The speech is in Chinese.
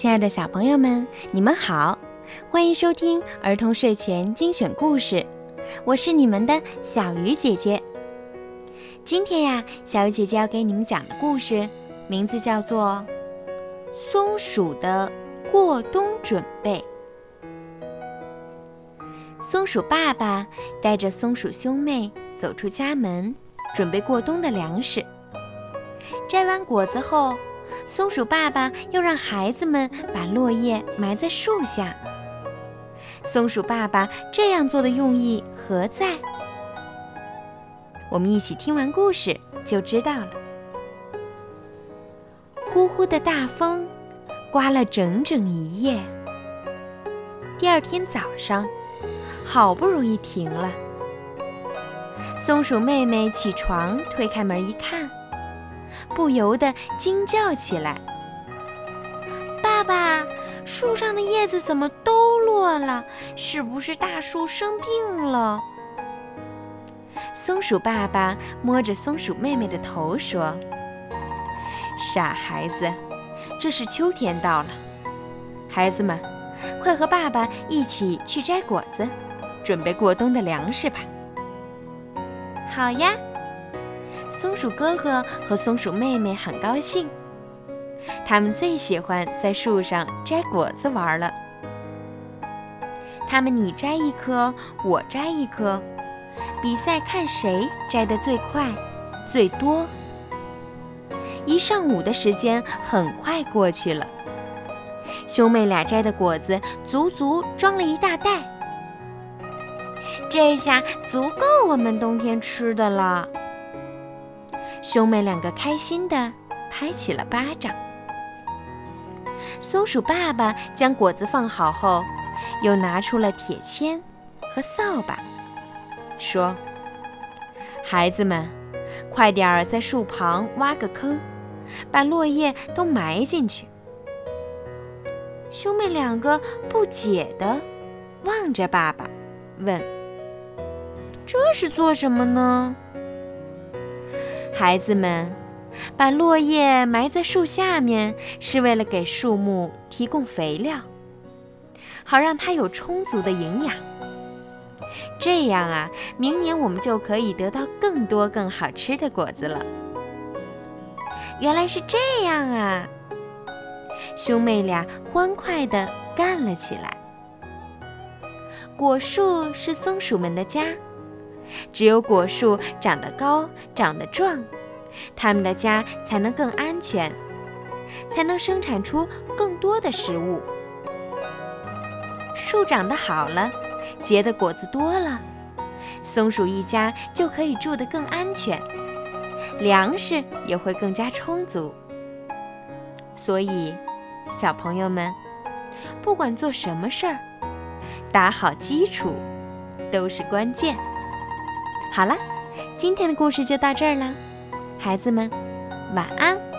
亲爱的小朋友们，你们好，欢迎收听儿童睡前精选故事，我是你们的小鱼姐姐。今天呀，小鱼姐姐要给你们讲的故事名字叫做《松鼠的过冬准备》。松鼠爸爸带着松鼠兄妹走出家门，准备过冬的粮食。摘完果子后。松鼠爸爸又让孩子们把落叶埋在树下。松鼠爸爸这样做的用意何在？我们一起听完故事就知道了。呼呼的大风刮了整整一夜。第二天早上，好不容易停了。松鼠妹妹起床，推开门一看。不由得惊叫起来：“爸爸，树上的叶子怎么都落了？是不是大树生病了？”松鼠爸爸摸着松鼠妹妹的头说：“傻孩子，这是秋天到了。孩子们，快和爸爸一起去摘果子，准备过冬的粮食吧。”“好呀。”松鼠哥哥和松鼠妹妹很高兴，他们最喜欢在树上摘果子玩了。他们你摘一颗，我摘一颗，比赛看谁摘得最快、最多。一上午的时间很快过去了，兄妹俩摘的果子足足装了一大袋，这下足够我们冬天吃的了。兄妹两个开心地拍起了巴掌。松鼠爸爸将果子放好后，又拿出了铁钎和扫把，说：“孩子们，快点儿在树旁挖个坑，把落叶都埋进去。”兄妹两个不解地望着爸爸，问：“这是做什么呢？”孩子们，把落叶埋在树下面，是为了给树木提供肥料，好让它有充足的营养。这样啊，明年我们就可以得到更多更好吃的果子了。原来是这样啊！兄妹俩欢快地干了起来。果树是松鼠们的家。只有果树长得高、长得壮，它们的家才能更安全，才能生产出更多的食物。树长得好了，结的果子多了，松鼠一家就可以住得更安全，粮食也会更加充足。所以，小朋友们，不管做什么事儿，打好基础都是关键。好了，今天的故事就到这儿了，孩子们，晚安。